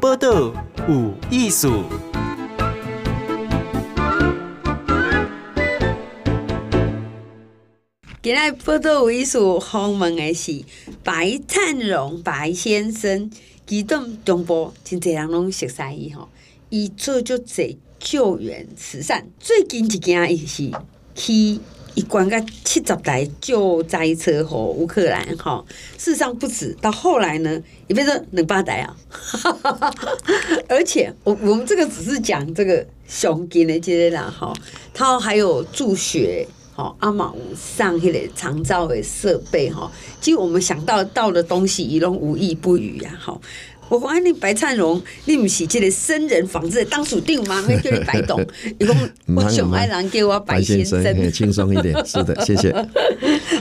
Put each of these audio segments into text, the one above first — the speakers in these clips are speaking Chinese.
报道有艺术。今日报道有艺术访问的是白灿荣白先生，其中中部真侪人拢熟悉伊吼，伊做足侪救援慈善，最近一件伊是去。一关个七十台救灾车和乌克兰哈，事实上不止，到后来呢，也变成两百台啊，而且我我们这个只是讲这个熊根的这些人哈，他还有助学，哈阿玛五上迄个长照的设备哈，其实我们想到到的东西，伊拢无一不语呀哈。我讲你白灿荣，你唔是即个生人房子的当属定吗？没叫你白董，伊讲我想爱人叫我白先生，轻松一点。是的，谢谢。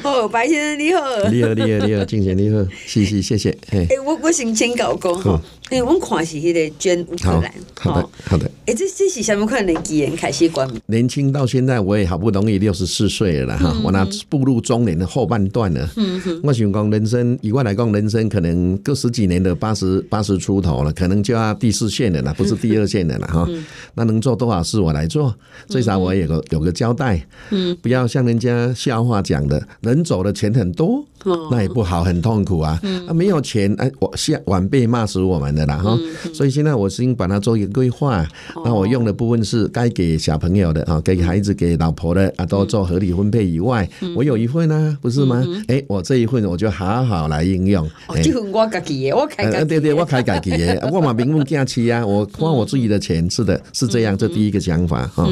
哦，白先生你好，你好，你好，你好，静贤你好，谢谢，谢谢。哎，我我先请教讲哈，哎，我们看是迄个捐乌克兰，好的，好的。哎，这这是什么可能机缘开始关？年轻到现在，我也好不容易六十四岁了哈，我那步入中年的后半段了。嗯哼，我想讲人生，以外来讲，人生可能个十几年的八十。八十出头了，可能就要第四线的了，不是第二线的了哈。那能做多少事我来做，最少我有个有个交代。嗯，不要像人家笑话讲的，人走的钱很多，那也不好，很痛苦啊。啊，没有钱，哎，我下晚辈骂死我们的啦哈。所以现在我先把它做一个规划。那我用的部分是该给小朋友的啊，给孩子、给老婆的啊，都做合理分配以外，我有一份呢，不是吗？哎，我这一份我就好好来应用。哦，这份我自己的，我开个。对对，我。开自己的，我嘛明目假期啊，我花我自己的钱，是的，是这样，这第一个想法哈。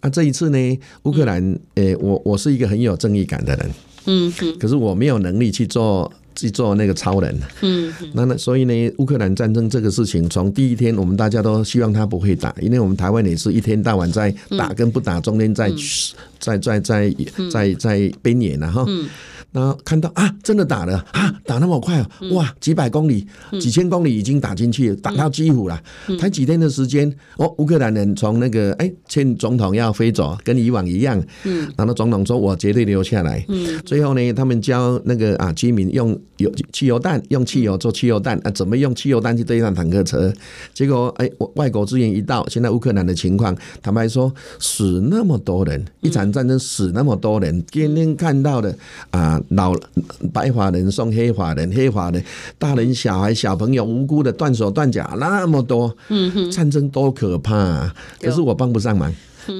啊，这一次呢，乌克兰，诶，我我是一个很有正义感的人，嗯，可是我没有能力去做去做那个超人，嗯，那那所以呢，乌克兰战争这个事情，从第一天我们大家都希望他不会打，因为我们台湾也是一天到晚在打跟不打中间在在在在在在边缘了哈。然后看到啊，真的打了啊，打那么快啊，哇，几百公里、几千公里已经打进去，打到基辅了，才几天的时间，哦，乌克兰人从那个哎，劝总统要飞走，跟以往一样，嗯，然后总统说我绝对留下来，嗯，最后呢，他们教那个啊居民用油汽油弹，用汽油做汽油弹啊，怎么用汽油弹去对抗坦克车？结果哎，外国支援一到，现在乌克兰的情况，坦白说死那么多人，一场战争死那么多人，天天看到的啊。老白发人送黑发人，黑发人大人小孩小朋友无辜的断手断脚那么多，战争多可怕啊！可是我帮不上忙。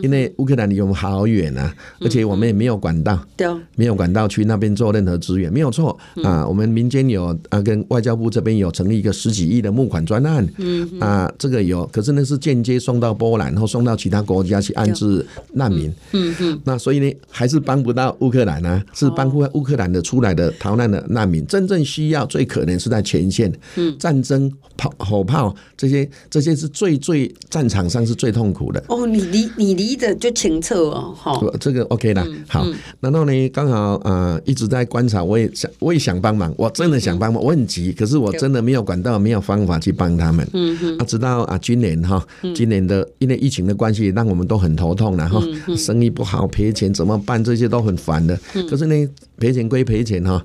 因为乌克兰离我们好远啊，而且我们也没有管道，对没有管道去那边做任何支援，没有错啊。我们民间有啊，跟外交部这边有成立一个十几亿的募款专案，嗯啊，这个有，可是那是间接送到波兰，然后送到其他国家去安置难民，嗯嗯。那所以呢，还是帮不到乌克兰啊，是帮不乌克兰的出来的逃难的难民，真正需要最可能是在前线，嗯战争炮火炮这些这些是最最战场上是最痛苦的。哦，你你你。离的就清楚哦，哈，这个 OK 啦。好，然后呢，刚好呃一直在观察，我也想，我也想帮忙，我真的想帮忙，我很急，可是我真的没有管道，没有方法去帮他们。嗯嗯。啊，直到啊，今年哈，今年的因为疫情的关系，让我们都很头痛，了哈生意不好，赔钱怎么办？这些都很烦的。可是呢，赔钱归赔钱哈。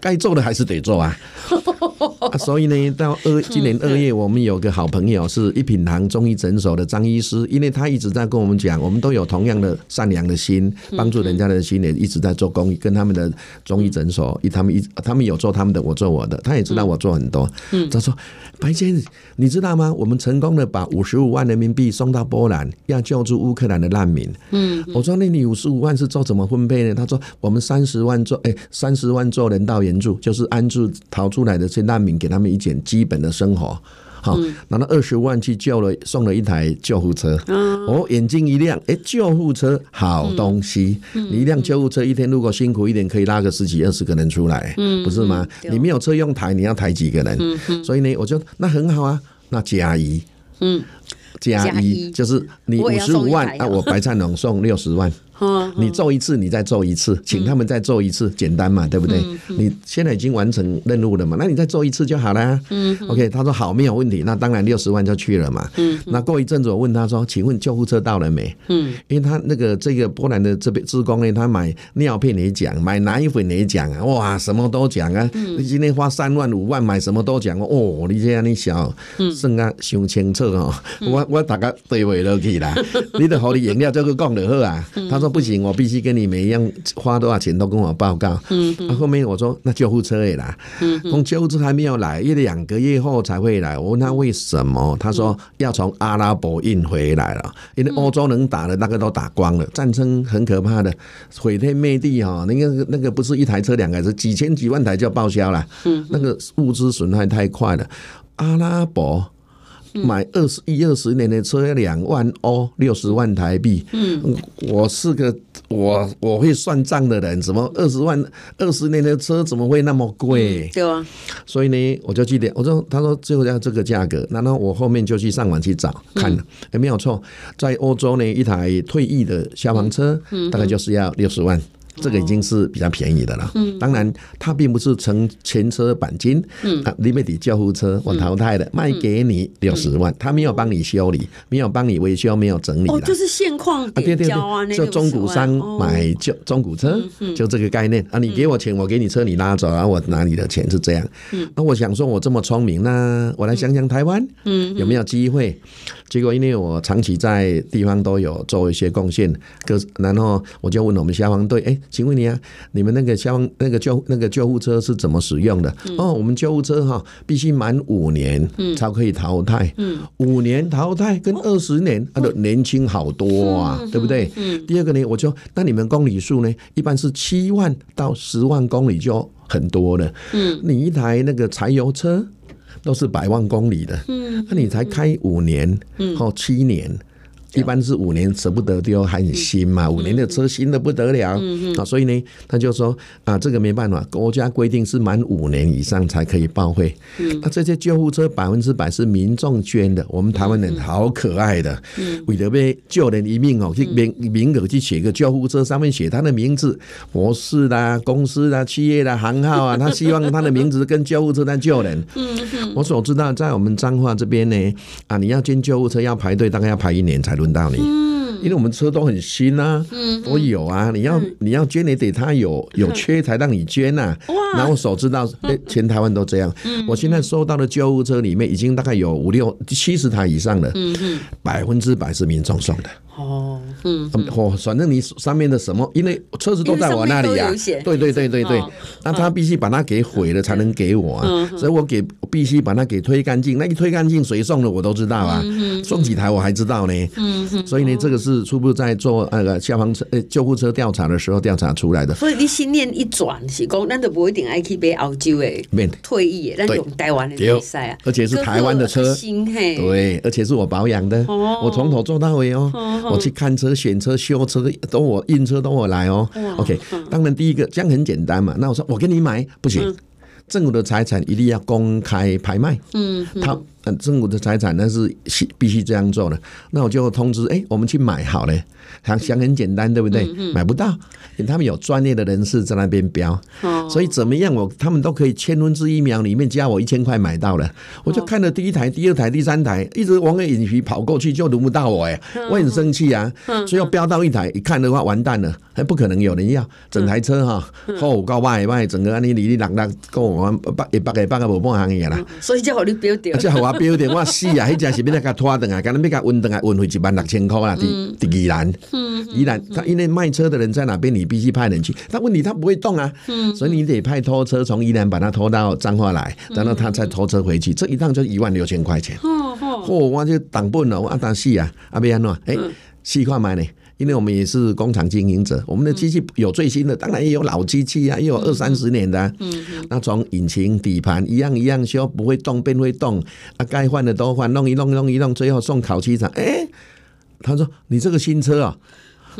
该做的还是得做啊，啊，所以呢，到二今年二月，我们有个好朋友是一品堂中医诊所的张医师，因为他一直在跟我们讲，我们都有同样的善良的心，帮助人家的心，也一直在做公益，跟他们的中医诊所，他们一他们有做他们的，我做我的，他也知道我做很多。嗯他说：“白先生，你知道吗？我们成功的把五十五万人民币送到波兰，要救助乌克兰的难民。”嗯，我说：“那你五十五万是做怎么分配呢？”他说：“我们三十万做，哎，三十万。”做人道援助，就是安置逃出来的这些难民，给他们一点基本的生活。好，拿了二十万去救了，送了一台救护车。哦，眼睛一亮，哎、欸，救护车好东西。你一辆救护车一天如果辛苦一点，可以拉个十几二十个人出来，不是吗？你没有车用抬，你要抬几个人？所以呢，我就那很好啊，那加一，嗯，加一就是你五十五万啊，我白灿荣送六十万。嗯你做一次，你再做一次，请他们再做一次，简单嘛，对不对？你现在已经完成任务了嘛，那你再做一次就好了。嗯，OK，他说好，没有问题。那当然六十万就去了嘛。嗯，那过一阵子我问他说，请问救护车到了没？嗯，因为他那个这个波兰的这边职工呢，他买尿片也讲，买奶粉也讲啊，哇，什么都讲啊。你今天花三万五万买什么都讲哦，你这样你想，算啊想清楚哦。我我大概对不落去啦，你得好的饮料这个讲就好啊。他说不行，我必须跟你每一样花多少钱都跟我报告。嗯，后面我说那救护车也来，嗯，从救护车还没有来，一两个月后才会来。我问他为什么，他说要从阿拉伯运回来了，因为欧洲能打的那个都打光了，战争很可怕的，毁天灭地哈，那个那个不是一台车两台车，几千几万台就要报销了。嗯，那个物资损害太快了，阿拉伯。买二十一二十年的车要两万欧，六十万台币。嗯，我是个我我会算账的人，怎么二十万二十年的车怎么会那么贵？对啊，所以呢，我就记得，我说他说最后要这个价格，然后我后面就去上网去找看了，也没有错，在欧洲呢，一台退役的消防车大概就是要六十万。这个已经是比较便宜的了。嗯，当然，它并不是成全车钣金。嗯，啊，你买的救护车我淘汰的，卖给你六十万，他没有帮你修理，没有帮你维修，没有整理。哦，就是现况点交啊，就中古商买旧中古车，就这个概念啊。你给我钱，我给你车，你拉走，然后我拿你的钱是这样。嗯，那我想说，我这么聪明，那我来想想台湾，嗯，有没有机会？结果因为我长期在地方都有做一些贡献，可然后我就问我们消防队，哎。请问你啊，你们那个消防那个救那个救护车是怎么使用的？嗯、哦，我们救护车哈必须满五年才可以淘汰。嗯，五年淘汰跟二十年，它的年轻好多啊，对不对？嗯。第二个呢，我就那你们公里数呢，一般是七万到十万公里就很多了。嗯，你一台那个柴油车都是百万公里的。嗯，那你才开五年，嗯，或七年。一般是五年舍不得丢，还很新嘛。五年的车新的不得了啊，所以呢，他就说啊，这个没办法，国家规定是满五年以上才可以报废。那这些救护车百分之百是民众捐的，我们台湾人好可爱的，为了被救人一命哦，去名名额去写个救护车，上面写他的名字，博士啦、公司啦、企业啦、行号啊，他希望他的名字跟救护车在救人。我所知道，在我们彰化这边呢，啊，你要捐救护车要排队，大概要排一年才。轮到你，因为我们车都很新啊，都有啊。你要你要捐，你得他有 有缺才让你捐呐。然后我所知道，哎，全台湾都这样。我现在收到的救护车里面，已经大概有五六七十台以上的，百分之百是民众送的。哦，嗯，哦，反正你上面的什么，因为车子都在我那里呀，对对对对对，那他必须把它给毁了才能给我啊，所以我给必须把它给推干净，那一推干净谁送的我都知道啊，送几台我还知道呢，嗯，所以呢，这个是初步在做那个消防车、呃救护车调查的时候调查出来的。所以你心念一转是讲，咱都不一定爱去买澳洲的，退役的，咱用台湾的比赛啊，而且是台湾的车，对，而且是我保养的，我从头做到尾哦。我去看车、选车、修车，都我运车都我来哦。OK，当然第一个这样很简单嘛。那我说我给你买不行，政府的财产一定要公开拍卖。嗯，他政府的财产那是必须这样做的。那我就通知，哎，我们去买好了。想想很简单，对不对？买不到，他们有专业的人士在那边标，所以怎么样，我他们都可以千分之一秒里面加我一千块买到了。我就看了第一台、第二台、第三台，一直往那眼皮跑过去，就轮不到我哎，我很生气啊！所以要标到一台，一看的话完蛋了，还不可能有人要整台车哈，好高卖卖，整个安尼里里浪浪，跟我八一八个八个无半行业啦。所以叫我你标掉，叫我标点，我死啊！迄只是要来甲拖等啊，干那要甲运等啊，运回一万六千块啦，伫伫宜兰。嗯，宜兰他因为卖车的人在哪边，你必须派人去。但问题他不会动啊，嗯，所以你得派拖车从宜兰把他拖到彰化来，然后他再拖车回去，这一趟就一万六千块钱。哦哦，我就挡本了，我阿当死啊，阿要安诺，哎，细块买呢，因为我们也是工厂经营者，我们的机器有最新的，当然也有老机器啊，也有二三十年的。嗯嗯，那从引擎、底盘一样一样修，不会动变会动，啊，该换的都换，弄一弄弄一弄，最后送烤漆厂，哎。他说：“你这个新车啊，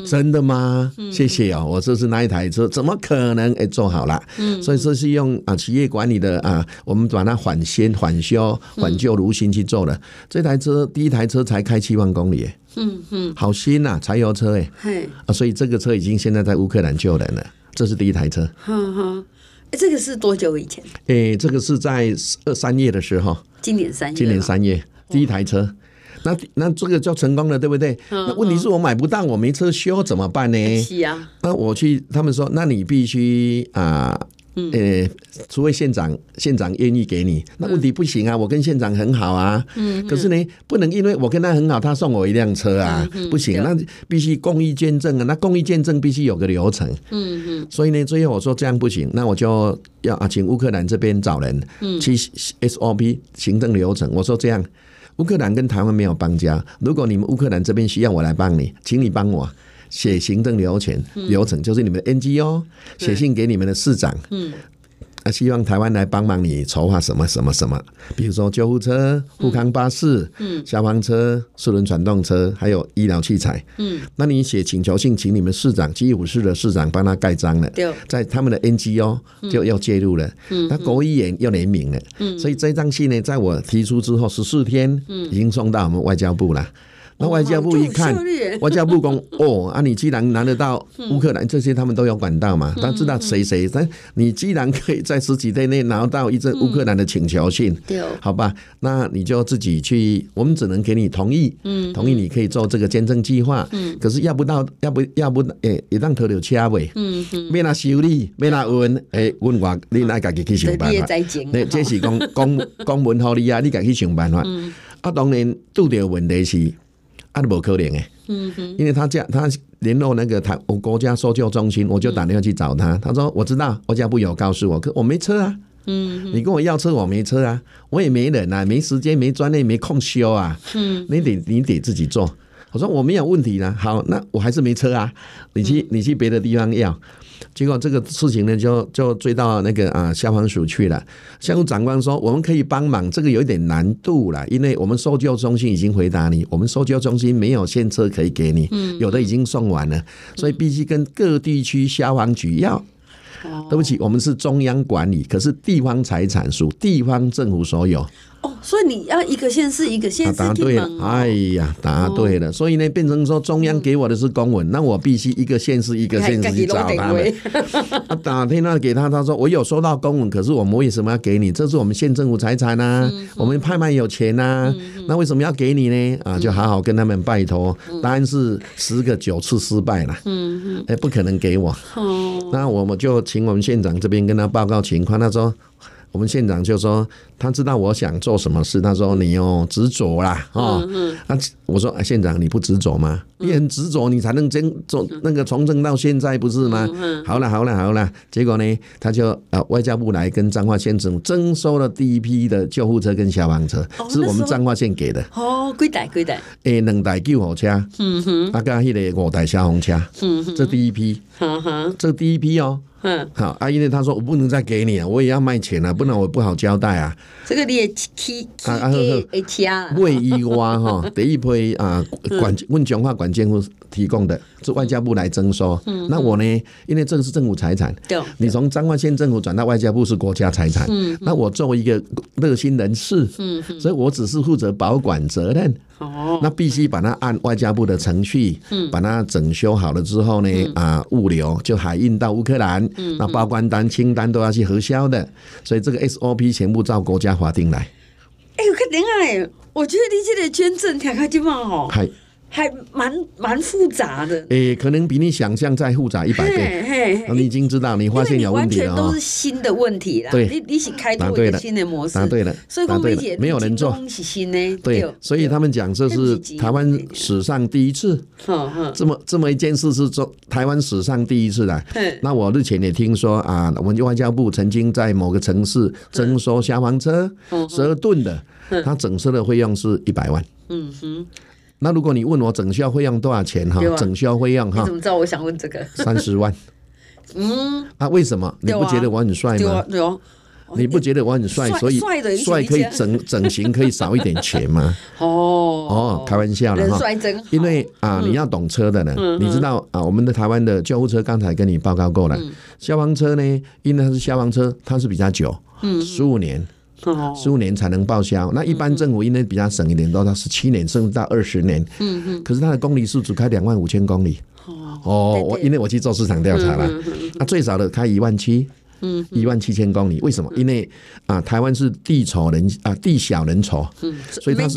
真的吗？谢谢哦，我这是那一台车，怎么可能？哎，做好了。嗯所以这是用啊企业管理的啊，我们把它缓先缓修缓旧如新去做的。这台车第一台车才开七万公里，嗯嗯，好新呐，柴油车哎，啊，所以这个车已经现在在乌克兰救人了。这是第一台车。哼哼，哎，这个是多久以前？哎，这个是在二三月的时候，今年三月，今年三月第一台车。那那这个叫成功了，对不对？那问题是我买不到，我没车修怎么办呢？是啊。那我去，他们说，那你必须啊，呃，除非县长县长愿意给你。那问题不行啊，我跟县长很好啊。嗯。可是呢，不能因为我跟他很好，他送我一辆车啊，不行。那必须公益捐赠啊，那公益捐赠必须有个流程。嗯嗯。所以呢，最后我说这样不行，那我就要啊，请乌克兰这边找人去 SOP 行政流程。我说这样。乌克兰跟台湾没有邦交。如果你们乌克兰这边需要我来帮你，请你帮我写行政流程，流程就是你们的 NGO 写信给你们的市长。希望台湾来帮忙你筹划什么什么什么，比如说救护车、富康巴士、嗯、消防车、四轮传动车，还有医疗器材。嗯，那你写请求信，请你们市长基辅市的市长帮他盖章了。对，在他们的 NGO 就要介入了。嗯，那国议员要联名了。嗯，所以这张信呢，在我提出之后十四天，已经送到我们外交部了。那外交部一看，外交部讲 哦，啊，你既然拿得到乌克兰这些，他们都有管道嘛，他知道谁谁，但你既然可以在十几天内拿到一张乌克兰的请求信，好吧，那你就自己去，我们只能给你同意，同意你可以做这个捐赠计划，可是要不到，要不要不，诶，一旦投了车位，没拿修理，没拿问，诶，问我你那自己去想办法，那这是公公公文好你啊，你自己去想办法，啊，当然拄着问题是。他都不可怜哎，嗯哼，因为他这样，他联络那个台我国家搜救中心，我就打电话去找他。他说我知道，我家部有告诉我，可我没车啊，嗯，你跟我要车，我没车啊，我也没人啊，没时间，没专业，没空修啊，嗯，你得你得自己做。我说我没有问题啦，好，那我还是没车啊，你去你去别的地方要。结果这个事情呢，就就追到那个啊消防署去了。消防长官说，我们可以帮忙，这个有一点难度了，因为我们搜救中心已经回答你，我们搜救中心没有现车可以给你，有的已经送完了，所以必须跟各地区消防局要。对不起，我们是中央管理，可是地方财产属地方政府所有。哦，所以你要一个县市一个县市，答对了。哎呀，答对了。所以呢，变成说中央给我的是公文，那我必须一个县市一个县市去找他们。打电话给他，他说我有收到公文，可是我们为什么要给你？这是我们县政府财产呐，我们拍卖有钱呐，那为什么要给你呢？啊，就好好跟他们拜托。答案是十个九次失败了。嗯嗯，哎，不可能给我。那我们就请我们县长这边跟他报告情况。他说。我们县长就说，他知道我想做什么事。他说：“你要执着啦，哦。”那我说：“县长，你不执着吗？你很执着，你才能真做那个从政到现在，不是吗？”好了，好了，好了。结果呢，他就呃外交部来跟彰化县政府征收了第一批的救护车跟消防车，是我们彰化县给的。哦，几台？几台？诶，两台救护车，嗯哼，啊，加迄个五台消防车，嗯哼，这第一批，哈哈，这第一批哦。嗯，好啊，因为他说我不能再给你啊，我也要卖钱啊，不然我不好交代啊。这个你也起啊啊啊！未依我哈，第一批啊管问讲话管监护提供的，是外交部来征收。嗯，那我呢，因为这个是政府财产，对，你从彰化县政府转到外交部是国家财产。嗯，那我作为一个热心人士，嗯，所以我只是负责保管责任。哦，那必须把它按外交部的程序，嗯，把它整修好了之后呢，啊，物流就海运到乌克兰，嗯，那报关单、清单都要去核销的，所以这个 SOP 全部照国家法定来。哎呦，可等下，我觉得你这个捐赠太开心嘛，哦。还蛮蛮复杂的，诶、欸，可能比你想象再复杂一百倍。嘿，嘿，你已经知道，你发现有问题了，完全都是新的问题了。对，你你是开拓一个新的模式，答对了，所以公理解没有人做，对，所以他们讲这是台湾史上第一次，这么这么一件事是做台湾史上第一次的。那我日前也听说啊，我们外交部曾经在某个城市征收消防车十二吨的，它整车的费用是一百万。嗯哼。那如果你问我整修费用多少钱哈？整修费用哈？你怎么知道我想问这个？三十万。嗯。啊？为什么？你不觉得我很帅吗？你不觉得我很帅，所以帅可以整整形可以少一点钱吗？哦哦，开玩笑了哈。因为啊，你要懂车的呢，你知道啊，我们的台湾的救护车刚才跟你报告过了，消防车呢，因为它是消防车，它是比较久，十五年，十五年才能报销。那一般政府因为比较省一点，都到十七年甚至到二十年。嗯嗯。可是它的公里数只开两万五千公里。哦，我因为我去做市场调查了，那最少的开一万七。嗯，一万七千公里，为什么？因为啊，台湾是地丑人啊，地小人稠，嗯，所以它是，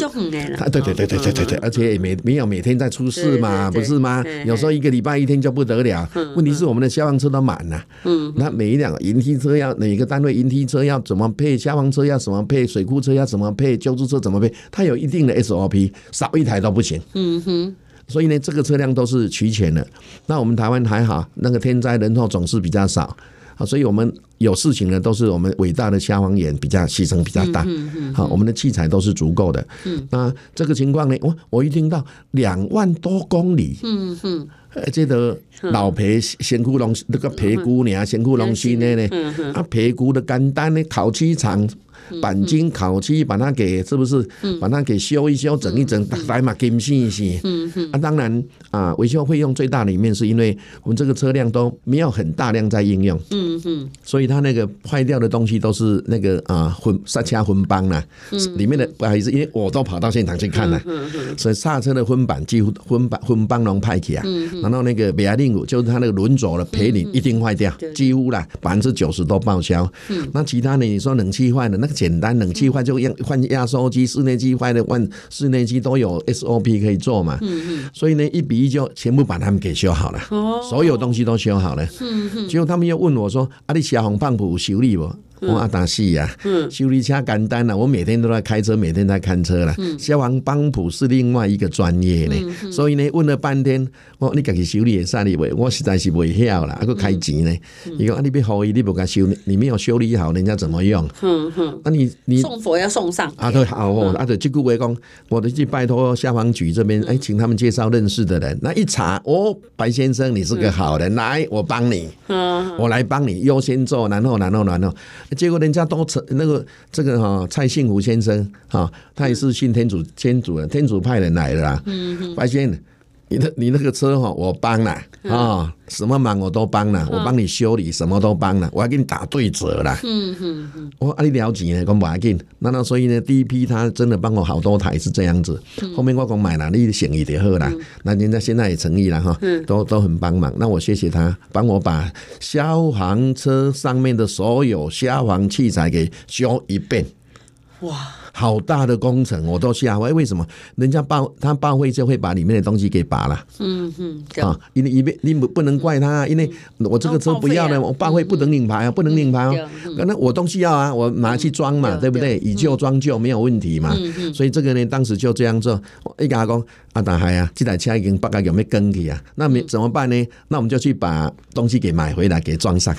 它对对对对对对对，而且也没没有每天在出事嘛，不是吗？有时候一个礼拜一天就不得了。问题是我们的消防车都满了，嗯，那每一辆云梯车要哪个单位云梯车要怎么配，消防车要怎么配，水库车要怎么配，救助车怎么配，它有一定的 SOP，少一台都不行。嗯哼，所以呢，这个车辆都是齐全的。那我们台湾还好，那个天灾人祸总是比较少。所以，我们有事情呢，都是我们伟大的消防员比较牺牲比较大。好，我们的器材都是足够的。那这个情况呢，我我一听到两万多公里，嗯嗯，这个老皮仙姑龙那个皮姑娘仙窟窿新的呢，啊皮姑的简单的烤漆厂。鈑金烤漆，把它给是不是？把它给修一修，整一整，来嘛，更新一些。啊，当然啊，维修费用最大的里面是因为我们这个车辆都没有很大量在应用。嗯嗯。所以它那个坏掉的东西都是那个啊混刹车混帮啦。里面的不好意思，因为我都跑到现场去看了。所以刹车的混板几乎混板混帮拢派起啊。然后那个比亚迪五就是它那个轮轴的赔你一定坏掉，几乎啦百分之九十都报销。那其他的你说冷气坏了那个。简单，冷气坏就用换压缩机，室内机坏的换室内机都有 SOP 可以做嘛。嗯嗯。所以呢，一比一就全部把他们给修好了。哦。所有东西都修好了。嗯嗯。结果他们又问我说：“啊，你消防棒有修理不？”我阿达西呀，修理车简单了，我每天都在开车，每天在看车了。消防帮浦是另外一个专业呢，所以呢，问了半天，我你自己修理也算你为，我实在是不会晓啦，还佫开钱呢。伊讲啊，你别好意，你不敢修，你没有修理好，人家怎么用？嗯嗯，那你你送佛要送上啊？对，好哦，啊对，这句话讲，我得去拜托消防局这边，哎，请他们介绍认识的人。那一查，哦，白先生，你是个好人，来，我帮你，我来帮你优先做，然后然后然后。结果人家都成那个这个哈蔡幸福先生哈，他也是信天主天主的天主派人来的啦。嗯，发现你的你那个车哈，我帮了啊，什么忙我都帮了，我帮你修理什么都帮了，我还给你打对折了。嗯嗯嗯，我啊你了解呢，讲不要紧。那那所以呢，第一批他真的帮我好多台是这样子。后面我讲买了，你诚意就好了。那人家现在也诚意了哈，都都很帮忙。那我谢谢他，帮我把消防车上面的所有消防器材给修一遍。哇！好大的工程，我都吓坏。为什么？人家报他报废就会把里面的东西给拔了。嗯嗯，啊，因为因为你不不能怪他，因为我这个车不要了，我报废不能领牌啊，不能领牌哦。那我东西要啊，我拿去装嘛，对不对？以旧装旧没有问题嘛。所以这个呢，当时就这样做。一跟他讲，阿大海啊，这台车已经不知道有没有更去啊？那没怎么办呢？那我们就去把东西给买回来，给装上。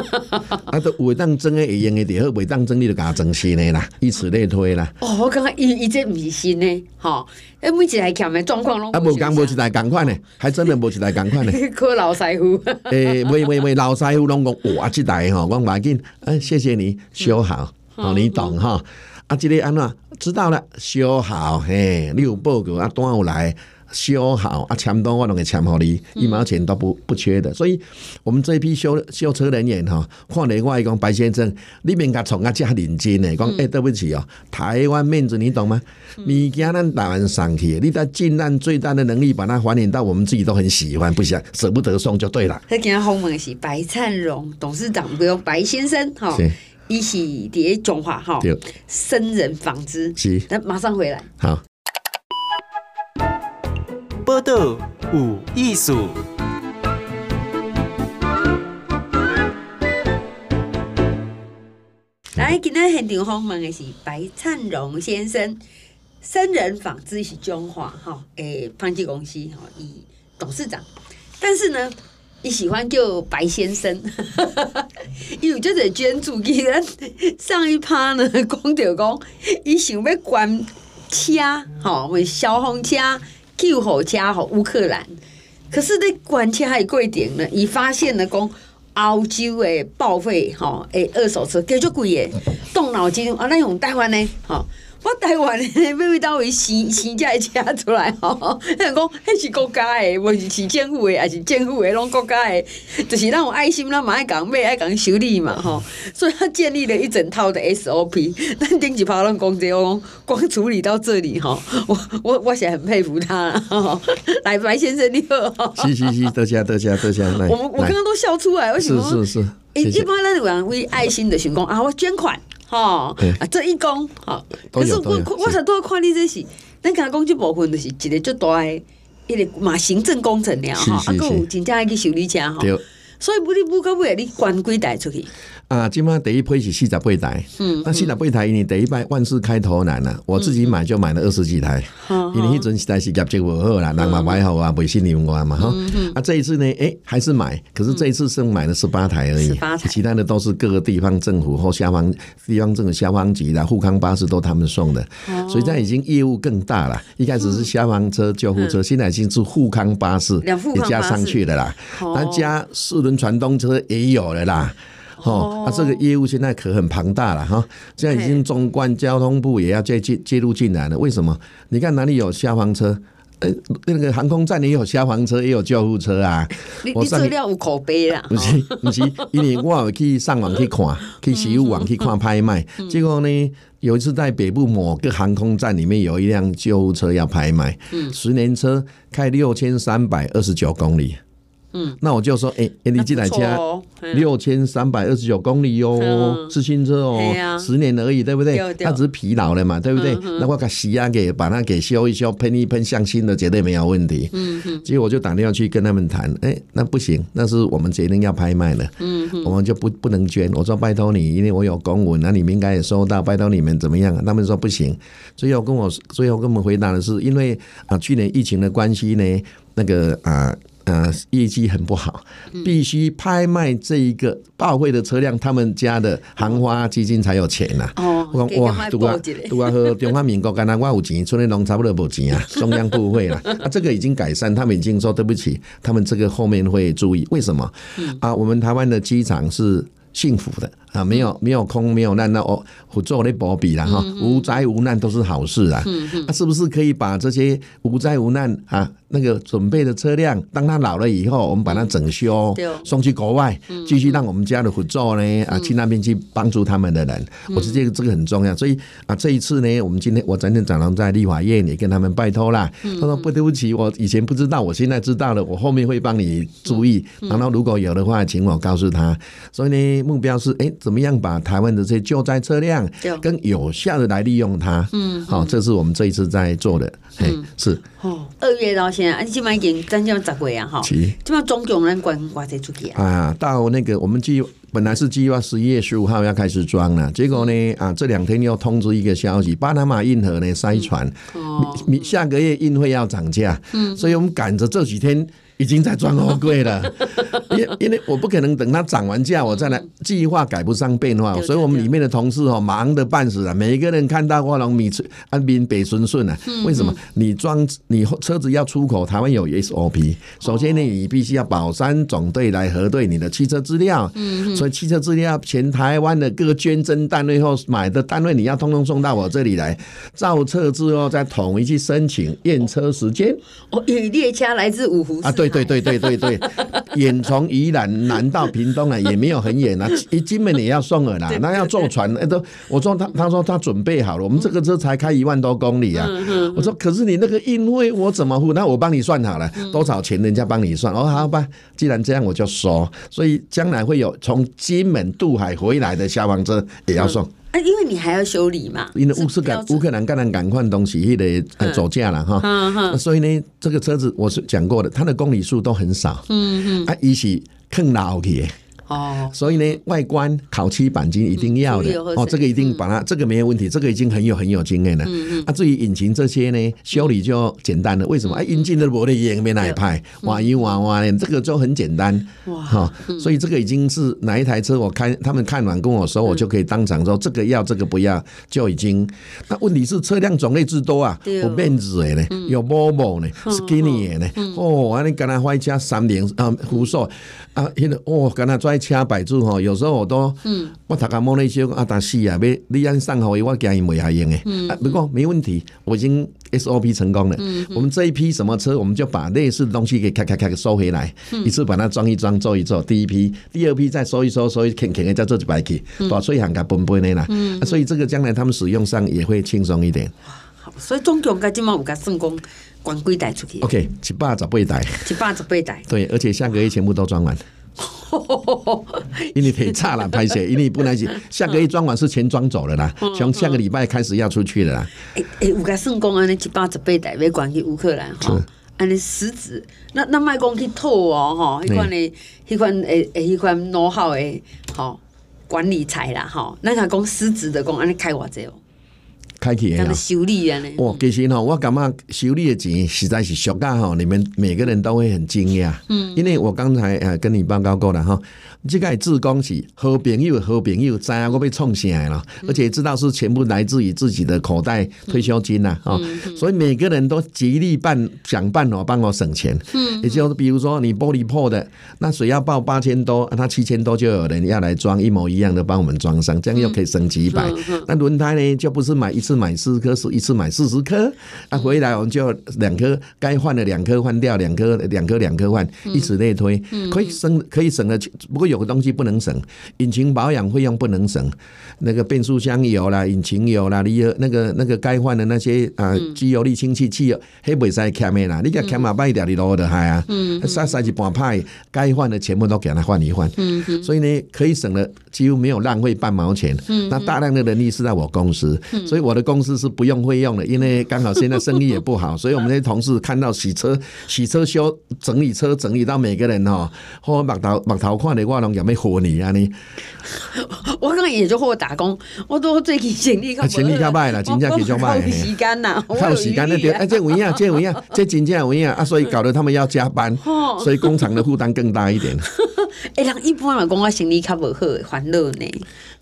啊，都违当真的会用的点，和违当真你就给他整新的啦，以此类推。哦，我感觉伊伊这毋是新的，哈，哎，每一台欠的状况拢啊，无讲无一台共款的，还真的无一台共款的。可老师傅，诶，喂喂喂，老师傅拢讲哇，这台吼，我赶紧，哎，谢谢你修好，哦，你懂哈，啊，这个安怎？知道了，修好，嘿，你有报告啊，端有来。修好啊，签单我拢会签好你，一毛钱都不不缺的。所以，我们这一批修修车人员哈，看另外一讲白先生，你免甲从啊加认真的讲，哎，对不起哦，台湾面子你懂吗？物件咱台湾上去，你得尽量最大的能力把它还原到我们自己都很喜欢，不想舍不得送就对了。他今天访问的是白灿荣董事长，不用白先生哈，一起叠中华哈，生人纺织，是，那马上回来，好。报道有艺术。来，今天现场访问的是白灿荣先生，森人纺织是中华哈诶，纺织公司哈，以董事长。但是呢，你喜欢叫白先生，因为这个捐助给人上一趴呢，讲到讲，伊想要关车，哈，为消防车。救火车和乌克兰，可是那关卡还贵点呢？伊发现了讲澳洲的报废吼，诶，二手车加足贵诶，动脑筋啊，那用台湾呢，吼。我台湾的，要为到位生生这车出来吼，人讲迄是国家诶，无是市政府诶，还是政府诶，拢国家诶，就是咱有爱心，咱嘛爱讲买，爱讲修理嘛吼。所以他建立了一整套的 SOP。咱顶一趴拢讲这个，光处理到这里吼，我我我是很佩服他。来，白先生你好。是是是，多谢多谢多谢。我们我刚刚都笑出来，为什么？是是是。一般咱有人为爱心的想讲啊，我捐款。吼，啊，这一公，吼，可是我我想都看你这是，咱刚刚讲即部分就是一个最大诶，一个嘛行政工程了吼，啊，搁有真正爱去修理车吼，所以不你不可不可你关几台出去。啊，今麦第一批是四十八台，嗯，那四十八台因为第一摆万事开头难呐，我自己买就买了二十几台，因为迄阵时代是业绩不好啦，人嘛买好啊，不信任我嘛哈，啊，这一次呢，诶，还是买，可是这一次是买了十八台而已，其他的都是各个地方政府或消防地方政府消防局的富康巴士都他们送的，所以这样已经业务更大了。一开始是消防车、救护车，现在已经是富康巴士也加上去的啦，那加四轮传动车也有了啦。哦，啊，这个业务现在可很庞大了哈，现在已经纵贯交通部也要介介介入进来了。为什么？你看哪里有消防车？呃，那个航空站也有消防车，也有救护车啊。你你资料有口碑啦？不是不是，因为我有去上网去看，去实物网去看拍卖。结果呢，有一次在北部某个航空站里面有一辆救护车要拍卖，十年车开六千三百二十九公里。嗯，那我就说，哎、欸，你这台车六千三百二十九公里哟、哦，是新车哦，十年而已，对不对？它只是疲劳了嘛，对不对？那我给洗啊，给把它给修一修，喷一喷，像新的绝对没有问题。嗯嗯。结果我就打电话去跟他们谈，哎，那不行，那是我们决定要拍卖的。我们就不不能捐。我说拜托你，因为我有公文，那你们应该也收到。拜托你们怎么样？他们说不行。最后跟我最后跟我们回答的是，因为啊，去年疫情的关系呢，那个啊。呃，业绩很不好，必须拍卖这一个报废的车辆，他们家的行花基金才有钱呐、啊。哦，我讲哇，都啊，都啊，和中华民国，刚才我有钱，村里农差不多无钱啊，中央部会了。啊，这个已经改善，他们已经说对不起，他们这个后面会注意。为什么？啊，我们台湾的机场是幸福的啊，没有没有空没有难，那我我做那保庇了哈，无灾无难都是好事啊。那是不是可以把这些无灾无难啊？那个准备的车辆，当他老了以后，我们把它整修，送去国外，继续让我们家的合作呢啊，去那边去帮助他们的人。我觉得这个这个很重要，所以啊，这一次呢，我们今天我昨天早上在立法院也跟他们拜托啦，他说不对不起，我以前不知道，我现在知道了，我后面会帮你注意。然后如果有的话，请我告诉他。所以呢，目标是哎，怎么样把台湾的这些救灾车辆更有效的来利用它？嗯，好，这是我们这一次在做的。嘿，是。哦，二月到。现在，你起码已经将近十个月啊，哈，起码总共能关挂这出去啊。啊，到那个我们计本来是计划十一月十五号要开始装了，结果呢，啊，这两天又通知一个消息，巴拿马运河呢塞船，哦，下个月运费要涨价，嗯，所以我们赶着这几天。已经在装货柜了，因因为我不可能等它涨完价我再来计划赶不上变化，所以我们里面的同事哦忙得半死啊，每一个人看到我拢米安边北顺顺啊，为什么？你装你车子要出口，台湾有 SOP，首先呢你必须要保山总队来核对你的汽车资料，所以汽车资料全台湾的各个捐赠单位或买的单位你要通通送到我这里来，造册之后再统一去申请验车时间。哦，列车来自五湖啊，对。对对对对对，远 从宜兰南到屏东啊，也没有很远啊，一金门也要送了啦，那要坐船，哎都，我说他他说他准备好了，我们这个车才开一万多公里啊，我说可是你那个运费我怎么付？那我帮你算好了，多少钱人家帮你算，哦好吧，既然这样我就说，所以将来会有从金门渡海回来的消防车也要送。因为你还要修理嘛，因为乌斯兰乌克兰刚刚赶快东西，得走价了哈，所以呢，这个车子我是讲过的，它的公里数都很少，嗯嗯，啊，一起更老去。哦，所以呢，外观烤漆钣金一定要的哦，这个一定把它，这个没有问题，这个已经很有很有经验了。嗯嗯。啊，至于引擎这些呢，修理就简单了。为什么？啊，引擎的玻璃也没哪一派，哇一哇哇的，这个就很简单。哇，哈，所以这个已经是哪一台车，我看他们看完跟我说，我就可以当场说这个要，这个不要，就已经。那问题是车辆种类之多啊，有面子的呢，有 Volvo 呢，Skinny 的呢，哦，啊，你跟他换一家三菱啊，福寿啊，现在哦，刚才在。爱车摆住吼，有时候我都，嗯，我头壳摸那些啊，但是啊，要你按上好，我惊伊袂下用诶。啊，不过没问题，我已经 SOP 成功了。嗯，我们这一批什么车，我们就把类似的东西给咔咔咔收回来，一次把它装一装，做一做。第一批，第二批再收一收，收一肯肯的再做一百去，把所以行个分分的啦。嗯，所以这个将来他们使用上也会轻松一点。好，所以总共该今嘛有个成功关几台出去？OK，七八十八台，七八十八台。对，而且下个月全部都装完。因为太差了，拍摄，因为本来是下个月装完是全装走了啦，从下个礼拜开始要出去了啦。哎哎，有个成功安尼一百十八台要关去乌克兰哈，安尼实质，那那卖讲去套哦吼，迄款的，迄款诶诶，迄款 know how 诶，吼管理财啦吼，那他讲实质的讲安尼开偌济哦。开起来修理啊！哇，其实吼，我感觉修理的钱实在是俗噶吼，你们每个人都会很惊讶。嗯，因为我刚才呃跟你报告过了哈，这个志工是好朋友，好朋友知啊，我被创起来了，而且知道是全部来自于自己的口袋退休金呐啊，所以每个人都极力办想办法帮我省钱。嗯，也就是比如说你玻璃破的，那水要报八千多，那七千多就有人要来装一模一样的，帮我们装上，这样又可以省几百。那轮胎呢，就不是买一次。买四颗是一次买四十颗，啊，回来我们就两颗，该换的两颗换掉，两颗两颗两颗换，以此类推，可以省可以省的。不过有个东西不能省，引擎保养费用不能省，那个变速箱油啦、引擎油啦、你那个那个该换的那些啊机油、滤清器、汽油，黑不使欠的啦，你给欠嘛半条你落的海啊，三三一半派，该换的全部都给他换一换，所以呢可以省的几乎没有浪费半毛钱，那大量的人力是在我公司，所以我的。公司是不用费用的，因为刚好现在生意也不好，所以我们那些同事看到洗车、洗车修、整理车、整理到每个人哦，或把头把头看的我拢有咩活你啊你？我刚刚也就和我打工，我都最近精力较，精力较歹啦，真正比较歹。有时间呐，靠时间那点，哎，这有影，这有影，这真正有影啊，所以搞得他们要加班，所以工厂的负担更大一点。哎，人一般来讲，我心里较无好，烦恼呢。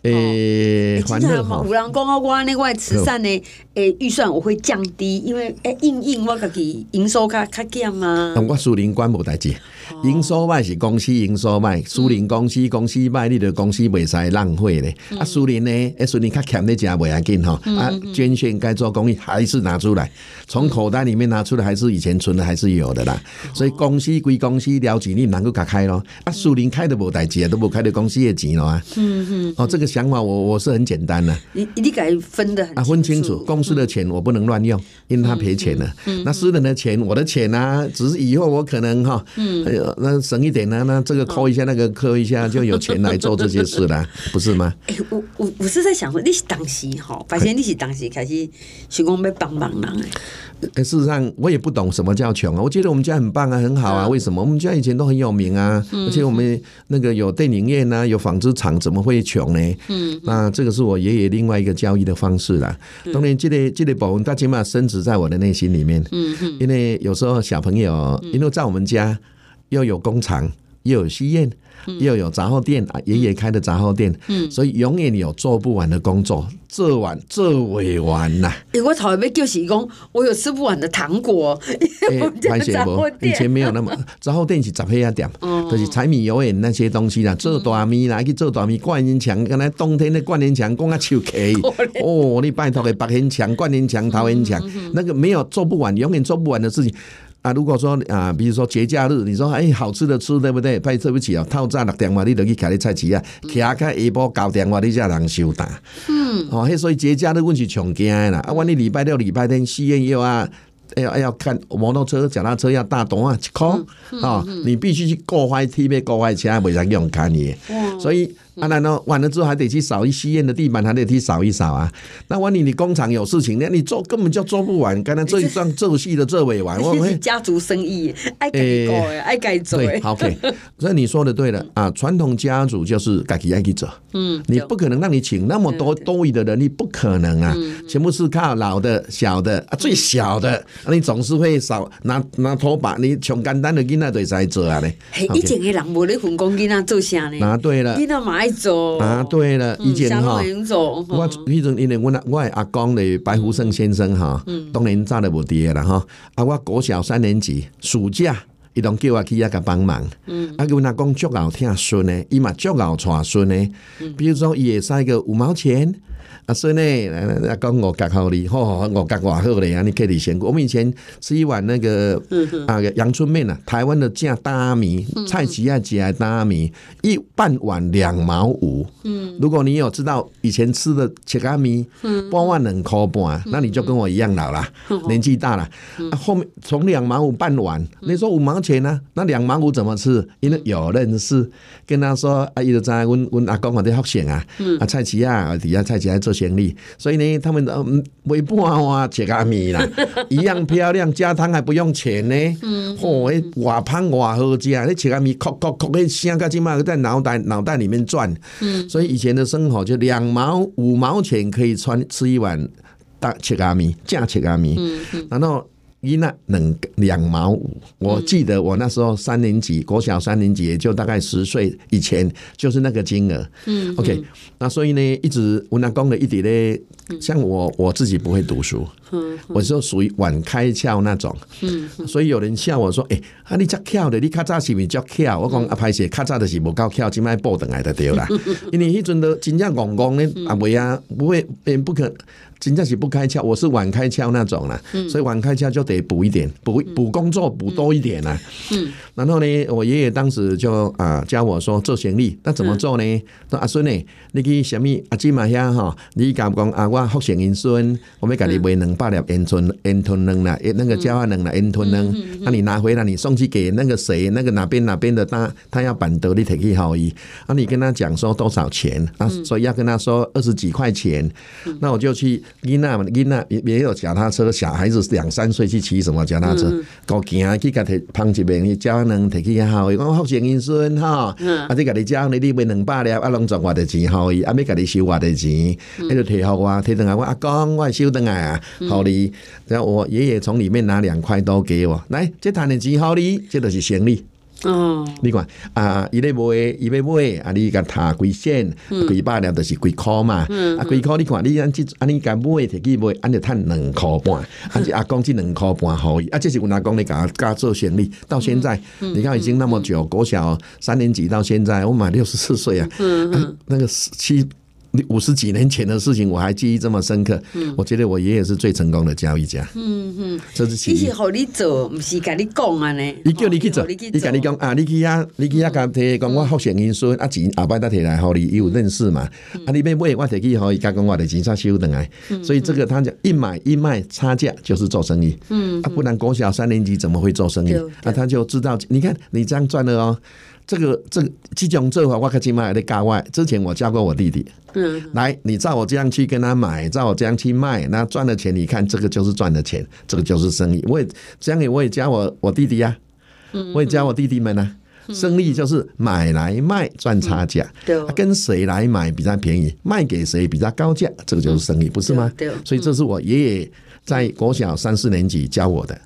诶，反正有人讲啊，我那块慈善的诶预算我会降低，因为诶，应应我自己营收较较减嘛。我属灵关无代志，营收卖是公司营收卖，属灵公司公司卖，你的公司袂使浪费咧。啊，属灵呢，诶，属灵较欠的钱袂要紧吼，啊，捐献该做公益还是拿出来，从口袋里面拿出来，还是以前存的还是有的啦。所以公司归公司了钱，你唔能够甲开咯。啊，属灵开都无代志啊，都无开到公司的钱咯啊。嗯嗯。哦，这个。想法我我是很简单的，你你该分的啊，分清楚公司的钱我不能乱用，因为他赔钱了。那私人的钱，我的钱呢，只是以后我可能哈，哎呦，那省一点呢，那这个扣一下，那个扣一下，就有钱来做这些事了，不是吗？哎，我我我是在想说，你是当时哈，发现你是当时开始想讲要帮忙人哎。事实上，我也不懂什么叫穷啊。我觉得我们家很棒啊，很好啊。为什么？我们家以前都很有名啊，而且我们那个有电影院啊，有纺织厂，怎么会穷呢？嗯，那这个是我爷爷另外一个教育的方式啦。当然，这个这个部分，他起码深植在我的内心里面。嗯嗯。因为有时候小朋友，因为在我们家又有工厂，又有戏院。又有杂货店啊，爷爷开的杂货店，嗯，所以永远有做不完的工作，做完做未完呐。哎，我头一就是讲，我有吃不完的糖果。哎，发现不？以前没有那么杂货店是杂货店，就是柴米油盐那些东西啦，做大米啦，去做大米，灌人墙，刚才冬天的灌人墙，讲啊手气。哦，你拜托的白人墙、灌人墙、桃人墙，那个没有做不完，永远做不完的事情。啊，如果说啊，比如说节假日，你说哎，好吃的吃，对不对？拜对不起啊，透早六点话你就去开你菜市啊，徛开下晡九点话你才人收单。嗯，哦，所以节假日阮是上惊的啦。啊，万一礼拜六、礼拜天戏院又啊，哎呀哎呀，看摩托车、脚踏车要大档啊，一块啊，你必须去购买 T V 购买车，袂使用看你。所以。啊，然后完了之后还得去扫一戏院的地板，还得去扫一扫啊。那万一你工厂有事情，那你做根本就做不完。刚才这一桩做戏的做未完，我们家族生意爱改做爱改做。对，OK。所以你说的对了啊，传统家族就是改己爱去做。嗯，你不可能让你请那么多多余的人，你不可能啊，全部是靠老的、小的啊，最小的，你总是会少拿拿拖把，你穷简单的囡仔就在做啊嘞。以前的人无咧分工囡仔做啥呢？拿对了，啊，对了，以前哈，我以前因为我我阿公的白福胜先生哈，当年早就无伫了哈，啊，我国小三年级暑假伊拢叫我去遐甲帮忙。嗯，啊，阮阿公足敖听孙呢，伊嘛足敖带孙呢。比如说，伊会使个五毛钱。啊，所以呢，阿公五角好哩，吼，五角偌好嘞，啊，你可以先过。我们以前吃一碗那个啊阳春面啊，台湾的正大米，菜市仔食的大米，一半碗两毛五。嗯，如果你有知道以前吃的切仔米，半碗两块半，那你就跟我一样老了，年纪大了。啊，后面从两毛五半碗，你说五毛钱呢？那两毛五怎么吃？因为有认识，跟他说，啊，伊就知阮阮阿公我在福建啊，啊，菜市仔底下菜市仔做。生意，所以呢，他们嗯，微波啊，切咖米啦，一样漂亮，加汤还不用钱呢。嗯，嚯，哇胖哇好吃啊！那切咖米，扣扣扣，那香个金嘛在脑袋脑袋里面转。嗯，所以以前的生活就两毛五毛钱可以穿吃一碗大切咖米，加切咖米。嗯，然后。一那两两毛五，我记得我那时候三年级，国小三年级，也就大概十岁以前，就是那个金额。嗯，OK，那所以呢，一直我那公的一点呢，像我我自己不会读书，我就属于晚开窍那种。嗯，所以有人笑我说：“哎，啊你这巧的，你较早是不是叫巧？”我讲啊，歹势，较早的是无够巧，今麦报等来的对啦。因为迄阵都真正戆戆咧，啊袂啊，不会，不可。真正是不开窍，我是晚开窍那种啦，嗯、所以晚开窍就得补一点，补补工作补多一点啦。嗯，然后呢，我爷爷当时就啊教我说做生意，那怎么做呢？嗯、说阿孙呢，你去什么阿姊嘛遐哈？你敢讲啊？我福建人孙，我们给你买两百粒盐吞盐吞两啦，那个椒盐两啦盐吞两，那你拿回来，你送去给那个谁？那个哪边哪边的他他要办得你提去好伊，啊，你跟他讲说多少钱？啊，所以要跟他说二十几块钱，那我就去。囡仔嘛，囡仔也有脚踏车，小孩子两三岁去骑什么脚踏车？高行去甲摕捧一面，你叫人摕去好，伊讲福建人孙哈，啊，你甲你交你你卖两百粒，啊，拢赚我的钱好伊，啊，要甲你收我的钱，伊就摕互我，摕倒来我阿公，我收倒来啊，好哩，然后我爷爷从里面拿两块刀给我，来，这赚的钱好哩，这就是生意。哦，你看啊，伊咧买，伊要买，啊，你甲他几仙，几百粒就是几箍嘛，啊，几箍你看，你按即，按你甲买，摕去买，按着趁两箍半，啊，即阿公即两箍半互伊，啊，这是阮阿公咧甲甲做生意，到现在，你看已经那么久，国小三年级到现在，我满六十四岁啊，那个七。五十几年前的事情，我还记忆这么深刻。嗯、我觉得我爷爷是最成功的交易家。嗯嗯，这是其实和你做，不是跟你讲啊呢。伊叫你去做，你跟你讲啊，你去遐，你去遐甲提讲我福建人孙啊钱后摆再提来，互你有认识嘛？嗯、啊，你要买我提去，互伊甲讲我的钱才收等来。嗯、所以这个他讲一买一卖差价就是做生意。嗯，啊，不然国小三年级怎么会做生意？啊，他就知道，你看你这样赚了哦。这个这个这种做法，我可起码还得教外。之前我教过我弟弟，嗯，来，你照我这样去跟他买，照我这样去卖，那赚的钱，你看这个就是赚的钱，这个就是生意。我也这样，我也教我我弟弟呀、啊，我也教我弟弟们呢、啊。生意就是买来卖赚差价，对，跟谁来买比较便宜，卖给谁比较高价，这个就是生意，不是吗？对，所以这是我爷爷在国小三四年级教我的。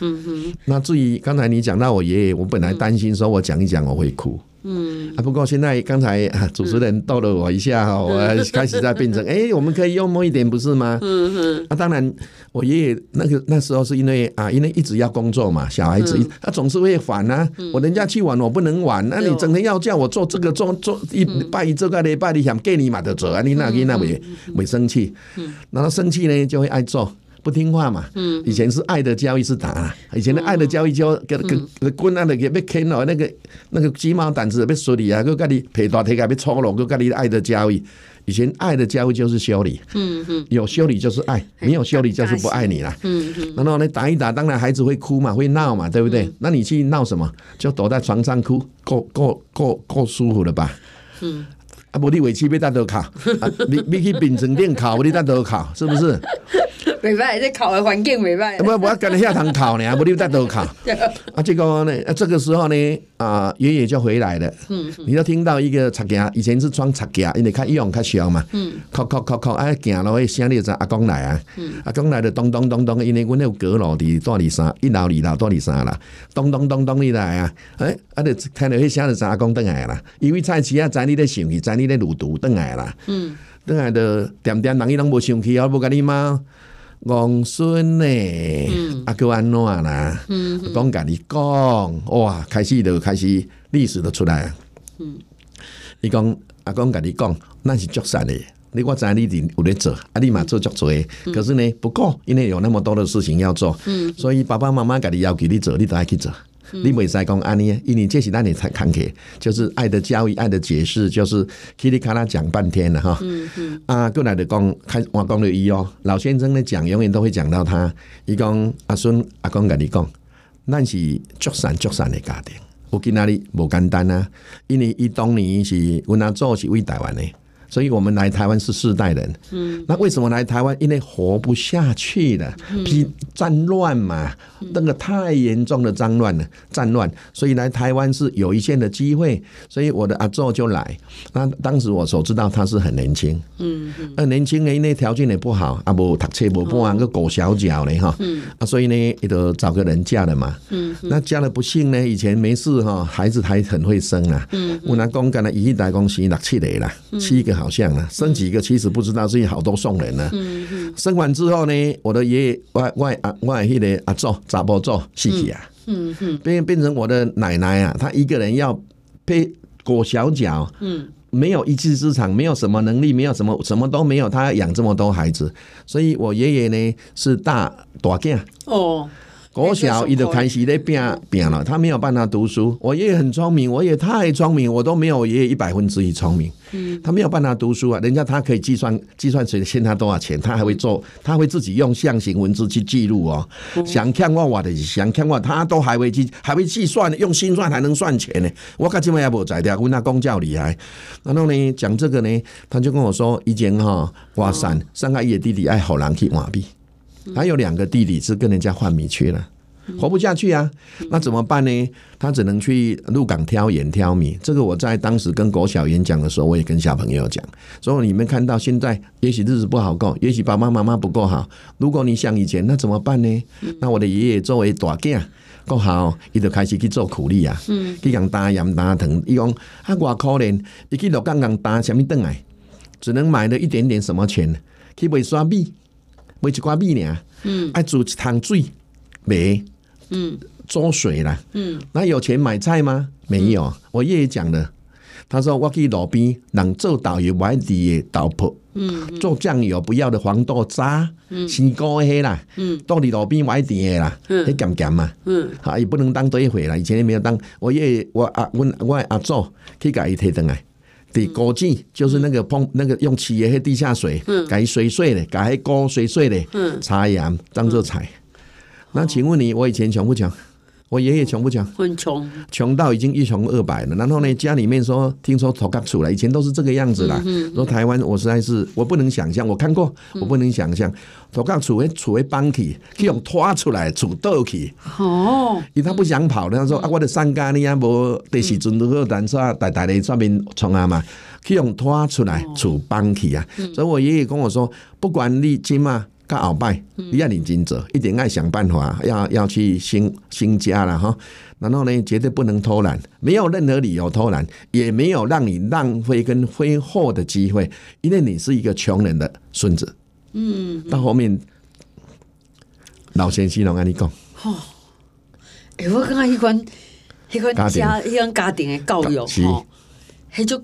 嗯哼，那至于刚才你讲到我爷爷，我本来担心说我讲一讲我会哭，嗯。啊，不过现在刚才主持人逗了我一下哈，我开始在变成哎，我们可以幽默一点不是吗？嗯哼，啊，当然我爷爷那个那时候是因为啊，因为一直要工作嘛，小孩子他总是会烦啊，我人家去玩我不能玩，那你整天要叫我做这个做做一拜一这个礼拜，你想给你嘛的做啊，你那个那没没生气，嗯，然后生气呢就会爱做。不听话嘛？嗯，以前是爱的教育是打，以前的爱的教育就给给给滚啊，给被啃了那个那个鸡毛掸子被梳理啊，搁给你皮大腿给被搓了，搁给你爱的教育。以前爱的教育就是修理，嗯嗯，有修理就是爱，没有修理就是不爱你了，嗯嗯。然后呢，打一打，当然孩子会哭嘛，会闹嘛，对不对？那你去闹什么？就躲在床上哭，够够够够舒服了吧？嗯。啊，不，你委屈被大头考，你你去秉承店考，你大头考，是不是？没办法，这考的环境没办法。不，我要跟你下堂考呢，不，你在都考。啊，这个呢，这个时候呢，啊，爷爷就回来了。嗯。你就听到一个插架，以前是装插架，因为看医院较小嘛。嗯。敲敲敲敲，哎，行路会声，你就知阿公来啊。嗯。阿公来就咚咚咚咚，因为阮那有阁楼伫大里山，一楼二楼大里山啦。咚咚咚咚，你来啊？哎，啊，就听到迄声就知阿公倒来啦。因为菜市啊，知你咧想去，知你咧路途倒来啦。嗯。倒来的点点人伊拢无生气啊，无甲你骂。王孙呢？啊，哥安怎啦，讲甲你讲，哇，开始就开始历史就出来啊。嗯，伊讲阿公甲你讲，咱是足善的。你我知你有咧做，啊，你嘛做足多。可是呢，不够，因为有那么多的事情要做。嗯，所以爸爸妈妈甲你要求你做，你都爱去做。你袂使讲安尼，因为这是咱的才看起，就是爱的教育、爱的解释，就是噼里卡啦讲半天了哈。嗯嗯。啊，过来的讲，开我讲的伊哦，老先生咧讲，永远都会讲到他。伊讲阿孙阿公甲你讲，咱是足善足善的家庭，我今仔日无简单啊，因为伊当年是阮阿祖是为台湾的。所以我们来台湾是世代人，嗯，那为什么来台湾？因为活不下去了，批战乱嘛，那个太严重的战乱了，战乱，所以来台湾是有一线的机会，所以我的阿祖就来。那当时我所知道他是很年轻，嗯嗯，呃，年轻的因为条件也不好，啊，无读册无半个狗小脚嘞哈，嗯，啊，所以呢，也就找个人嫁了嘛，嗯，那嫁了不幸呢，以前没事哈，孩子还很会生啊，嗯，我那公干了一代公司六七个啦，七个好。好像啊，生几个其实不知道，所以好多送人呢。嗯嗯、生完之后呢，我的爷爷外外阿外迄个阿祖查甫祖死去啊。嗯嗯，变变成我的奶奶啊，她一个人要背裹小脚。嗯，没有一技之长，没有什么能力，没有什么什么都没有，她要养这么多孩子，所以我爷爷呢是大大囝。哦。国小一就开始在变变了，他没有办法读书。我爷爷很聪明，我也太聪明，我都没有我爷爷一百分之一聪明。他没有办法读书啊，人家他可以计算计算谁欠他多少钱，他还会做，他会自己用象形文字去记录哦。想看我我的想看我，他都还会记，还会计算，用心算还能算钱呢。我看今晚也不在掉，问他公教厉害。然后呢，讲这个呢，他就跟我说，以前哈挖山，三个爷弟弟爱好人去挖币。还有两个弟弟是跟人家换米去了，活不下去啊，那怎么办呢？他只能去鹿港挑盐挑米。这个我在当时跟国小演讲的时候，我也跟小朋友讲。所以你们看到现在，也许日子不好过，也许爸爸妈妈不够好。如果你像以前，那怎么办呢？那我的爷爷作为大囝够好，伊就开始去做苦力啊，去讲打盐打糖。伊讲啊，我可怜，伊去鹿港讲打什么灯来，只能买了一点点什么钱去买刷米。买一寡米呢，嗯，爱煮一汤水，没，嗯，装水啦，嗯，那有钱买菜吗？没有。我爷爷讲的，他说我去路边，人做导游买地的豆粕，嗯，做酱油不要的黄豆渣，嗯，新高黑啦，嗯，到你路边买地的啦，嗯，很咸咸嘛，嗯，啊，也不能当堆肥啦，以前也没有当。我爷爷，我阿我我阿祖去甲伊摕转来。的高井就是那个碰那个用企业的地下水，改水碎的，改锅水碎的，茶盐当做菜。那请问你，我以前穷不穷？我爷爷穷不穷？很穷，穷到已经一穷二白了。然后呢，家里面说听说土埆厝了，以前都是这个样子啦。嗯说台湾，我实在是我不能想象，我看过，我不能想象土埆厝诶厝诶搬起，去用拖出来厝倒去。哦，因为他不想跑，他说啊，我的山岗你也无第时阵如果单说大大的上面冲啊嘛，去用拖出来厝搬起啊。所以我爷爷跟我说，不管你今嘛。到后摆，你要认真做，一定爱想办法，要要去新新家了哈。然后呢，绝对不能偷懒，没有任何理由偷懒，也没有让你浪费跟挥霍的机会，因为你是一个穷人的孙子。嗯，到后面老先生拢跟你讲，哦，哎，我感觉迄款迄款家迄款家庭的教育，哦，迄种。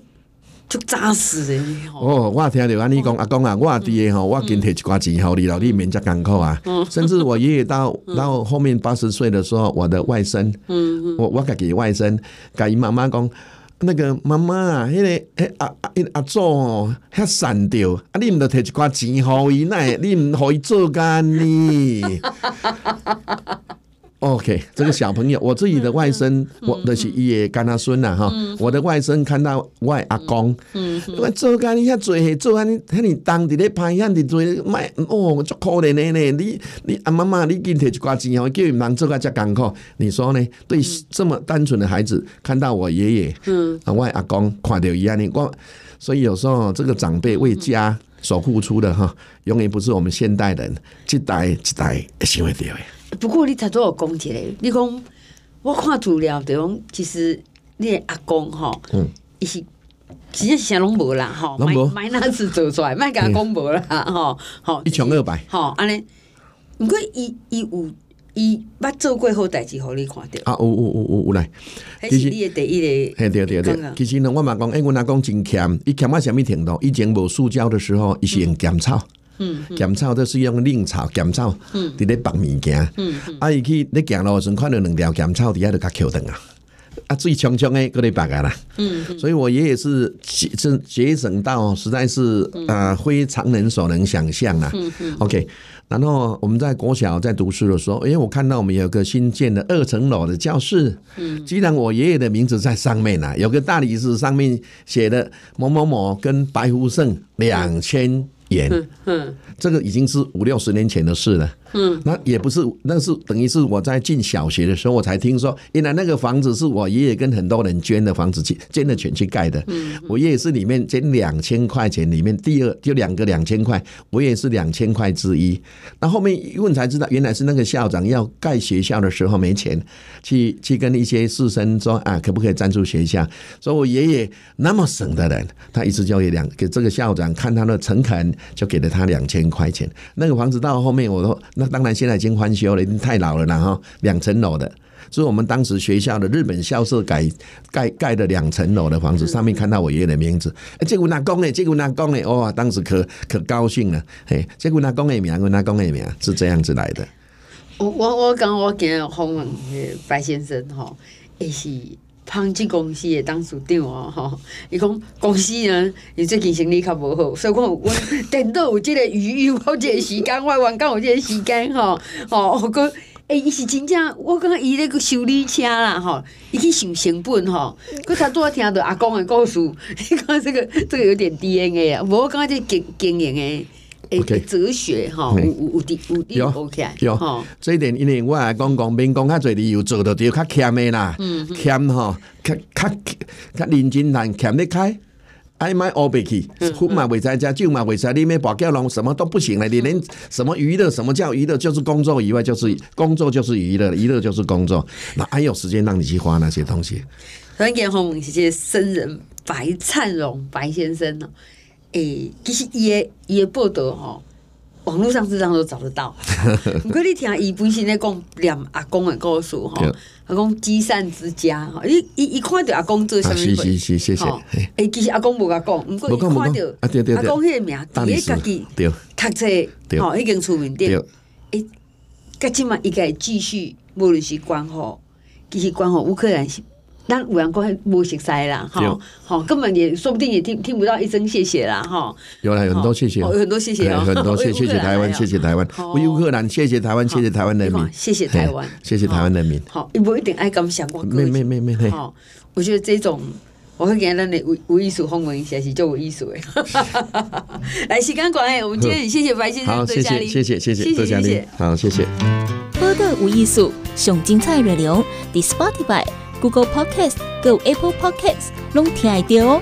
就扎死人哦！我听到安尼讲，阿公啊，我伫个吼，我今摕一寡钱互你了，你免遮艰苦啊。甚至我爷爷到 到后面八十岁的时候，我的外甥，我我家己外甥，甲伊妈妈讲，那个妈妈啊，迄个诶阿阿阿祖哦，遐善掉，啊你毋着摕一寡钱互伊，奈你毋互伊做干呢？OK，这个小朋友，我自己的外甥，我的是爷爷干他孙呐哈。我的外甥看到外阿公，我做干你遐做，做干你，遐你当地咧拍遐你做，卖哦，足可怜的呢。你你阿妈妈，你今摕一寡钱哦，叫伊忙做个遮艰苦，你说呢？对这么单纯的孩子，看到我爷爷，嗯，外阿公看到伊安尼我，所以有时候这个长辈为家所付出的哈，永远不是我们现代人一代一代想会到的。不过你才都有讲一个，你讲我看资料，就讲其实你的阿公吼，嗯，伊是其实啥拢无啦，哈，买买那次做出来，卖甲阿公无啦，哈，好，一穷二白，吼，安尼。毋过伊伊有伊捌做过好代志，互你看着。啊，有有有有有来，迄是你的第一个。嘿对对对，其实呢，我嘛讲，诶，阮阿公真欠，伊俭到啥物程度？以前无塑胶的时候，伊是用咸草，嗯，检草都是用另草检草，嗯，伫咧绑物件，嗯，啊，伊去你行路时阵看到两条检查伫遐就较 Q 灯啊。啊，最穷穷诶，搁咧白个啦。嗯，所以我爷爷是节节节省到，实在是啊、非常人所能想象啊。嗯嗯。OK，然后我们在国小在读书的时候，因为我看到我们有个新建的二层楼的教室。嗯。既然我爷爷的名字在上面呢、啊，有个大理石上面写的某某某跟白福胜两千演，嗯，这个已经是五六十年前的事了。嗯，那也不是，那是等于是我在进小学的时候，我才听说，原来那个房子是我爷爷跟很多人捐的房子，去捐的钱去盖的。嗯，我爷爷是里面捐两千块钱，里面第二就两个两千块，我也是两千块之一。那后面一问才知道，原来是那个校长要盖学校的时候没钱，去去跟一些师生说啊，可不可以赞助学校？所以我爷爷那么省的人，他一次就给两给这个校长看他的诚恳，就给了他两千块钱。那个房子到后面我都。那当然，现在已经翻修了，已经太老了，然后两层楼的，所以我们当时学校的日本校舍改盖盖的两层楼的房子，上面看到我爷爷的名字，哎，这个哪公的，这个哪公的，哇，当时可可高兴了，嘿，这个哪公的名，我哪公的名是这样子来的。我我我刚我见访问白先生哈，也是。庞记公司的董事长哦，吼，伊讲公司呢，伊最近生意较无好，所以讲我等到 有这个余裕，我这个时间，我员工有这个时间，吼，吼，我讲，诶，伊是真正，我感觉伊那个修理车啦，吼，伊去想成本，吼，佮他拄仔听到阿公的故事，你讲这个这个有点 DNA 啊，无我感觉这经经营诶。诶，哲学哈，有有有有 OK 有。哈，这一点因为我来讲讲，免讲较侪理由做到就较欠的啦，欠哈，较较较认真难欠得开，爱买乌白去，富嘛未在家，酒嘛未在，里面跋筊拢什么都不行了，你连什么娱乐，什么叫娱乐？就是工作以外，就是工作就是娱乐，娱乐就是工作，哪还有时间让你去花那些东西？欢迎欢迎，谢谢僧人白灿荣白先生呢。诶、欸，其实伊诶伊诶报道吼，网络上这样都找得到。不过你听伊本身咧讲念阿公诶故事吼，阿公积善之家吼，伊伊伊看着阿公做啥物事，是是是谢谢。诶，其实阿公无甲讲，毋过伊看着阿公迄个名，第一家己读册，吼，已经出名点。诶，甲即嘛伊个继续，无论是关乎，其实关乎乌克兰是。但有人讲无熟悉啦，哈，好，根本也说不定也听听不到一声谢谢啦，哈。有了很多谢谢，有很多谢谢，很多谢谢谢 台湾，谢谢台湾，为乌克兰，谢谢台湾，谢谢台湾人民，谢谢台湾，谢谢台湾人民。好，不一定爱咁想过。没没没没，好，我觉得这种，我会给咱的无无艺术访问一下，是就无艺术诶。来，时间关系，我们今天谢谢白先生，好，谢谢谢谢谢谢谢谢，好，谢谢。播的无艺术，上精彩内容，The Spotify。Google Podcast、Go Apple Podcasts，拢听得到哦。